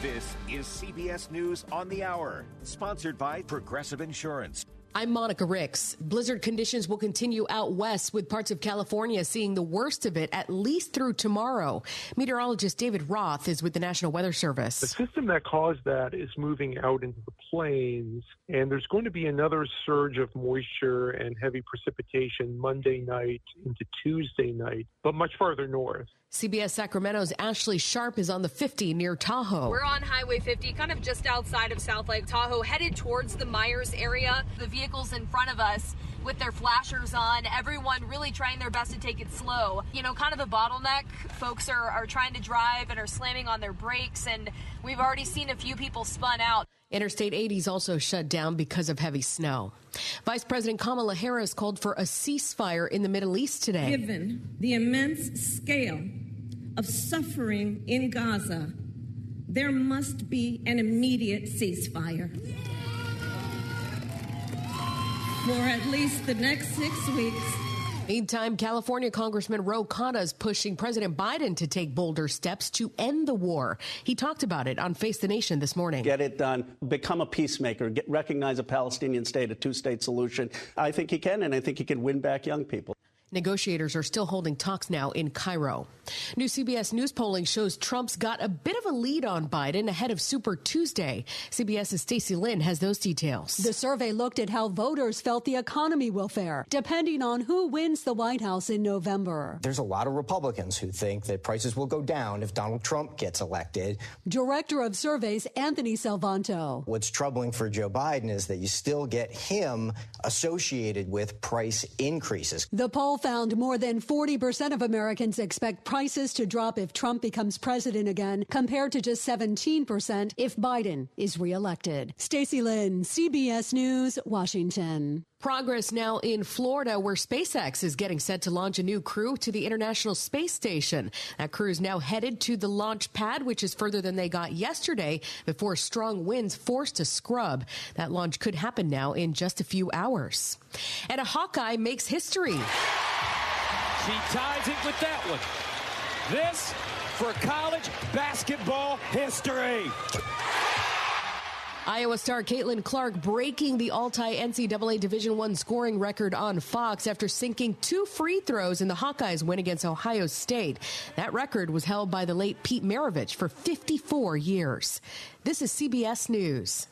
This is CBS News on the Hour, sponsored by Progressive Insurance. I'm Monica Ricks. Blizzard conditions will continue out west with parts of California seeing the worst of it at least through tomorrow. Meteorologist David Roth is with the National Weather Service. The system that caused that is moving out into the plains, and there's going to be another surge of moisture and heavy precipitation Monday night into Tuesday night, but much farther north. CBS Sacramento's Ashley Sharp is on the 50 near Tahoe. We're on Highway 50, kind of just outside of South Lake Tahoe, headed towards the Meyers area. The vehicles in front of us with their flashers on, everyone really trying their best to take it slow. You know, kind of a bottleneck. Folks are, are trying to drive and are slamming on their brakes, and we've already seen a few people spun out. Interstate 80 is also shut down because of heavy snow. Vice President Kamala Harris called for a ceasefire in the Middle East today. Given the immense scale of suffering in Gaza, there must be an immediate ceasefire. For at least the next six weeks, Meantime, California Congressman Ro Khanna is pushing President Biden to take bolder steps to end the war. He talked about it on Face the Nation this morning. Get it done. Become a peacemaker. Get, recognize a Palestinian state, a two state solution. I think he can, and I think he can win back young people. Negotiators are still holding talks now in Cairo. New CBS News polling shows Trump's got a bit of a lead on Biden ahead of Super Tuesday. CBS's Stacey Lynn has those details. The survey looked at how voters felt the economy will fare, depending on who wins the White House in November. There's a lot of Republicans who think that prices will go down if Donald Trump gets elected. Director of Surveys Anthony Salvanto. What's troubling for Joe Biden is that you still get him associated with price increases. The poll found more than 40% of Americans expect prices to drop if Trump becomes president again, compared to just 17% if Biden is reelected. Stacey Lynn, CBS News, Washington. Progress now in Florida, where SpaceX is getting set to launch a new crew to the International Space Station. That crew is now headed to the launch pad, which is further than they got yesterday before strong winds forced a scrub. That launch could happen now in just a few hours. And a Hawkeye makes history. She ties it with that one. This for college basketball history. Iowa star Caitlin Clark breaking the all-time NCAA Division One scoring record on Fox after sinking two free throws in the Hawkeyes win against Ohio State. That record was held by the late Pete Maravich for 54 years. This is CBS News.